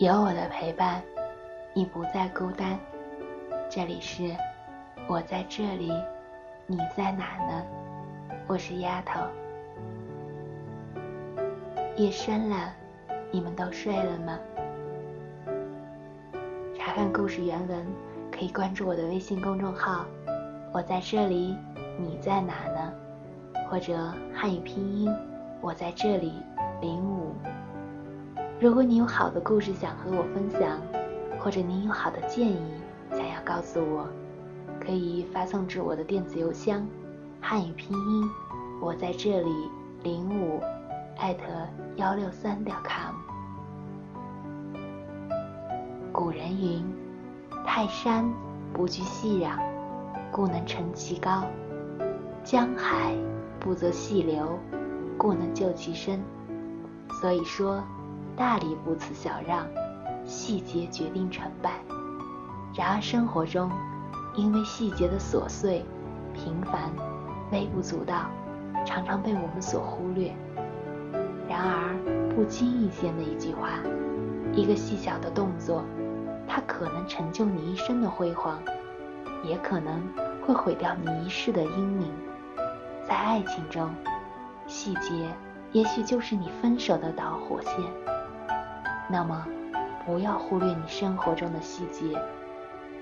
有我的陪伴，你不再孤单。这里是我在这里，你在哪呢？我是丫头。夜深了，你们都睡了吗？查看故事原文，可以关注我的微信公众号。我在这里，你在哪呢？或者汉语拼音，我在这里零五。如果你有好的故事想和我分享，或者你有好的建议想要告诉我，可以发送至我的电子邮箱，汉语拼音我在这里零五艾特幺六三点 com。古人云：“泰山不惧细壤，故能成其高；江海不择细流，故能就其深。”所以说。大礼不辞小让，细节决定成败。然而生活中，因为细节的琐碎、平凡、微不足道，常常被我们所忽略。然而不经意间的一句话，一个细小的动作，它可能成就你一生的辉煌，也可能会毁掉你一世的英名。在爱情中，细节也许就是你分手的导火线。那么，不要忽略你生活中的细节，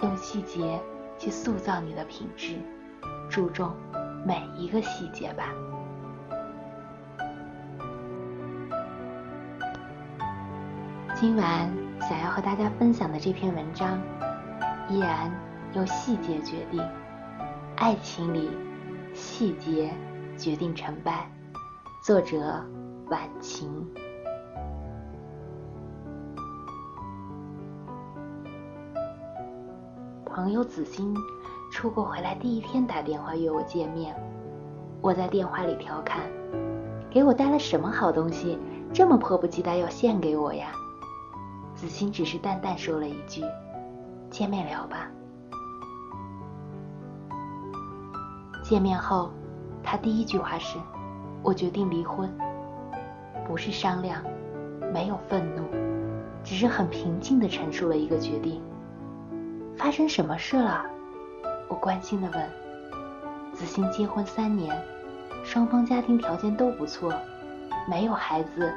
用细节去塑造你的品质，注重每一个细节吧。今晚想要和大家分享的这篇文章，依然由细节决定。爱情里，细节决定成败。作者：晚晴。朋友子欣出国回来第一天打电话约我见面，我在电话里调侃：“给我带了什么好东西，这么迫不及待要献给我呀？”子欣只是淡淡说了一句：“见面聊吧。”见面后，他第一句话是：“我决定离婚。”不是商量，没有愤怒，只是很平静地陈述了一个决定。发生什么事了？我关心地问。子欣结婚三年，双方家庭条件都不错，没有孩子，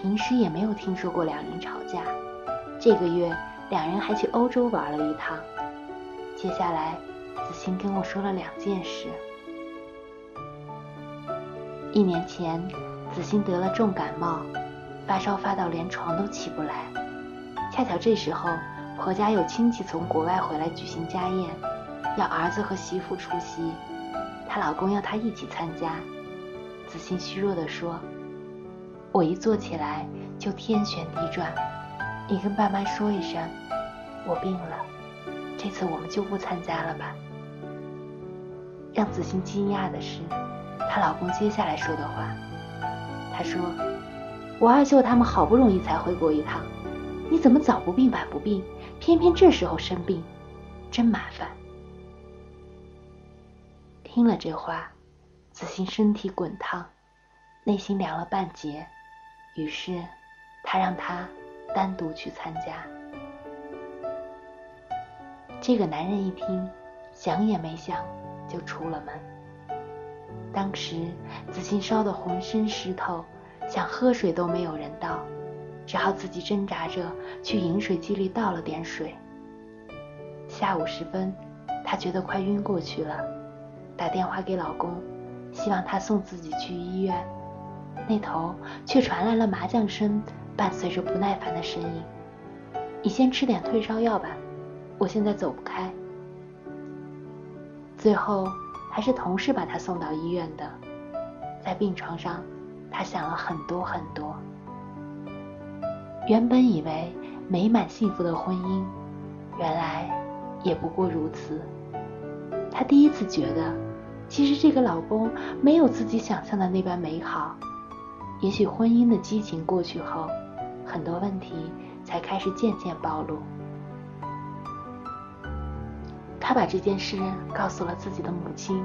平时也没有听说过两人吵架。这个月两人还去欧洲玩了一趟。接下来，子欣跟我说了两件事。一年前，子欣得了重感冒，发烧发到连床都起不来。恰巧这时候。婆家有亲戚从国外回来举行家宴，要儿子和媳妇出席，她老公要她一起参加。子欣虚弱地说：“我一坐起来就天旋地转，你跟爸妈说一声，我病了，这次我们就不参加了吧。”让子欣惊讶的是，她老公接下来说的话，他说：“我二舅他们好不容易才回国一趟，你怎么早不病晚不病？”偏偏这时候生病，真麻烦。听了这话，子欣身体滚烫，内心凉了半截。于是，他让他单独去参加。这个男人一听，想也没想就出了门。当时，子欣烧得浑身湿透，想喝水都没有人倒。只好自己挣扎着去饮水机里倒了点水。下午时分，她觉得快晕过去了，打电话给老公，希望他送自己去医院。那头却传来了麻将声，伴随着不耐烦的声音：“你先吃点退烧药吧，我现在走不开。”最后还是同事把他送到医院的。在病床上，他想了很多很多。原本以为美满幸福的婚姻，原来也不过如此。她第一次觉得，其实这个老公没有自己想象的那般美好。也许婚姻的激情过去后，很多问题才开始渐渐暴露。她把这件事告诉了自己的母亲，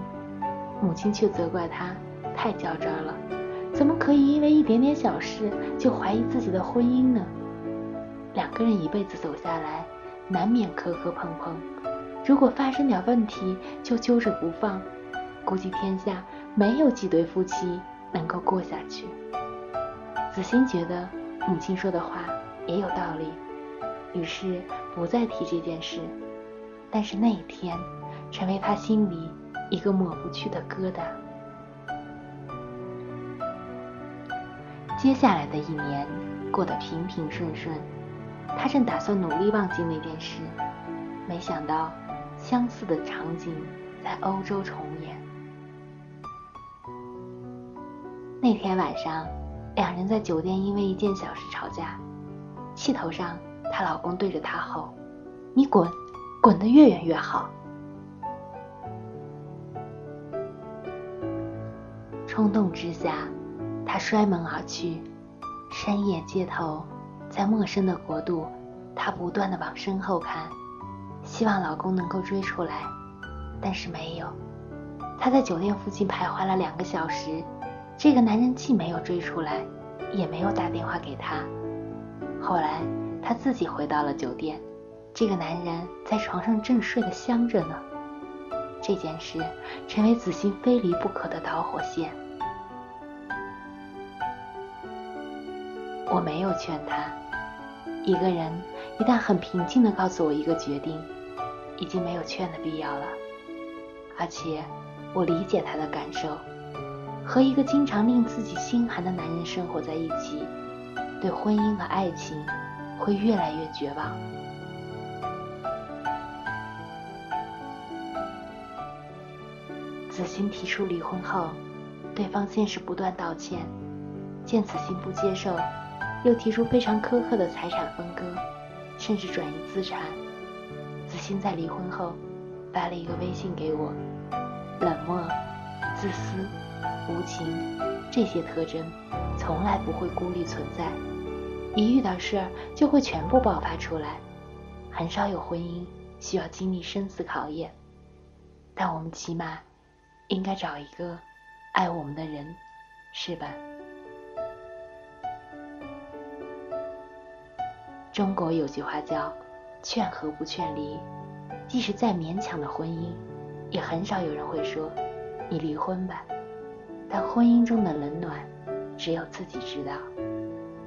母亲却责怪她太较真了。怎么可以因为一点点小事就怀疑自己的婚姻呢？两个人一辈子走下来，难免磕磕碰碰。如果发生点问题就揪着不放，估计天下没有几对夫妻能够过下去。子欣觉得母亲说的话也有道理，于是不再提这件事。但是那一天，成为他心里一个抹不去的疙瘩。接下来的一年过得平平顺顺，他正打算努力忘记那件事，没想到相似的场景在欧洲重演。那天晚上，两人在酒店因为一件小事吵架，气头上，她老公对着她吼：“你滚，滚得越远越好。”冲动之下。她摔门而去，深夜街头，在陌生的国度，她不断的往身后看，希望老公能够追出来，但是没有。她在酒店附近徘徊了两个小时，这个男人既没有追出来，也没有打电话给她。后来她自己回到了酒店，这个男人在床上正睡得香着呢。这件事成为子欣非离不可的导火线。我没有劝他。一个人一旦很平静地告诉我一个决定，已经没有劝的必要了。而且，我理解他的感受。和一个经常令自己心寒的男人生活在一起，对婚姻和爱情会越来越绝望。子欣提出离婚后，对方先是不断道歉，见子欣不接受。又提出非常苛刻的财产分割，甚至转移资产。子欣在离婚后发了一个微信给我，冷漠、自私、无情这些特征从来不会孤立存在，一遇到事儿就会全部爆发出来。很少有婚姻需要经历生死考验，但我们起码应该找一个爱我们的人，是吧？中国有句话叫“劝和不劝离”，即使再勉强的婚姻，也很少有人会说“你离婚吧”。但婚姻中的冷暖，只有自己知道。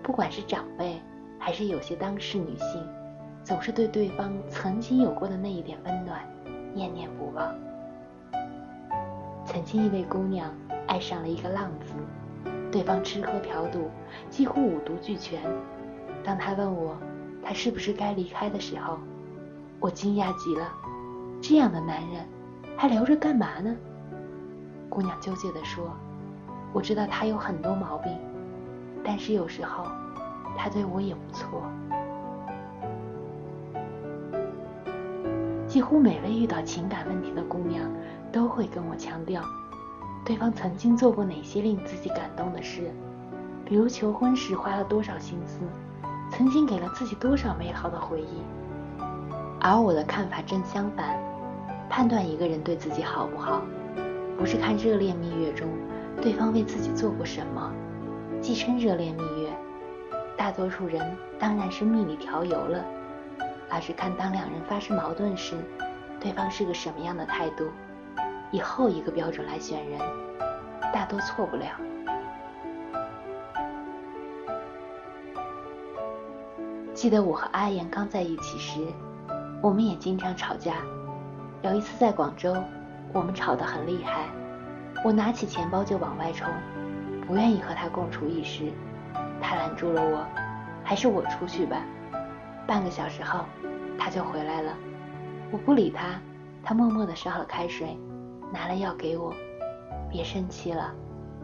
不管是长辈，还是有些当事女性，总是对对方曾经有过的那一点温暖念念不忘。曾经一位姑娘爱上了一个浪子，对方吃喝嫖赌，几乎五毒俱全。当她问我，他是不是该离开的时候，我惊讶极了。这样的男人还留着干嘛呢？姑娘纠结地说：“我知道他有很多毛病，但是有时候他对我也不错。”几乎每位遇到情感问题的姑娘都会跟我强调，对方曾经做过哪些令自己感动的事，比如求婚时花了多少心思。曾经给了自己多少美好的回忆，而我的看法正相反。判断一个人对自己好不好，不是看热恋蜜月中对方为自己做过什么，既称热恋蜜月，大多数人当然是蜜里调油了，而是看当两人发生矛盾时，对方是个什么样的态度。以后一个标准来选人，大多错不了。记得我和阿言刚在一起时，我们也经常吵架。有一次在广州，我们吵得很厉害，我拿起钱包就往外冲，不愿意和他共处一室。他拦住了我，还是我出去吧。半个小时后，他就回来了。我不理他，他默默地烧了开水，拿了药给我。别生气了，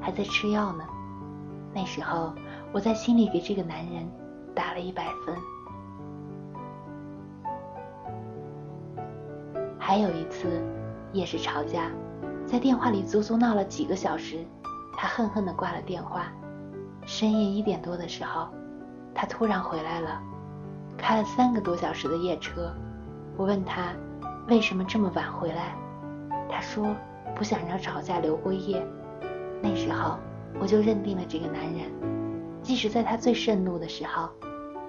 还在吃药呢。那时候，我在心里给这个男人。打了一百分。还有一次，也是吵架，在电话里足足闹了几个小时，他恨恨地挂了电话。深夜一点多的时候，他突然回来了，开了三个多小时的夜车。我问他为什么这么晚回来，他说不想让吵架留过夜。那时候我就认定了这个男人。即使在他最盛怒的时候，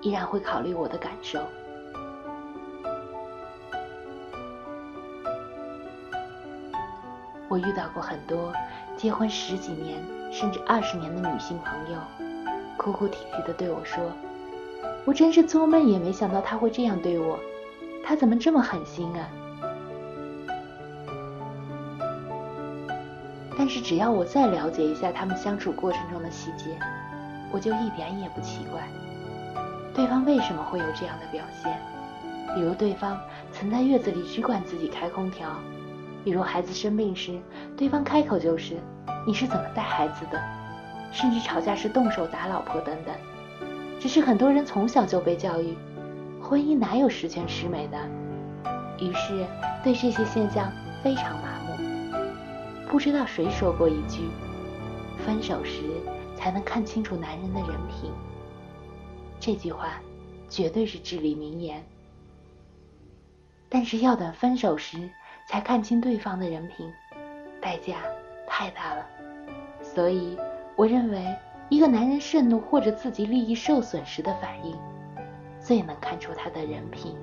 依然会考虑我的感受。我遇到过很多结婚十几年甚至二十年的女性朋友，哭哭啼啼的对我说：“我真是做梦也没想到他会这样对我，他怎么这么狠心啊？”但是只要我再了解一下他们相处过程中的细节，我就一点也不奇怪，对方为什么会有这样的表现。比如对方曾在月子里只管自己开空调。比如孩子生病时，对方开口就是“你是怎么带孩子的”，甚至吵架时动手打老婆等等。只是很多人从小就被教育，婚姻哪有十全十美的，于是对这些现象非常麻木。不知道谁说过一句：“分手时才能看清楚男人的人品。”这句话绝对是至理名言。但是要等分手时。才看清对方的人品，代价太大了。所以，我认为一个男人盛怒或者自己利益受损时的反应，最能看出他的人品。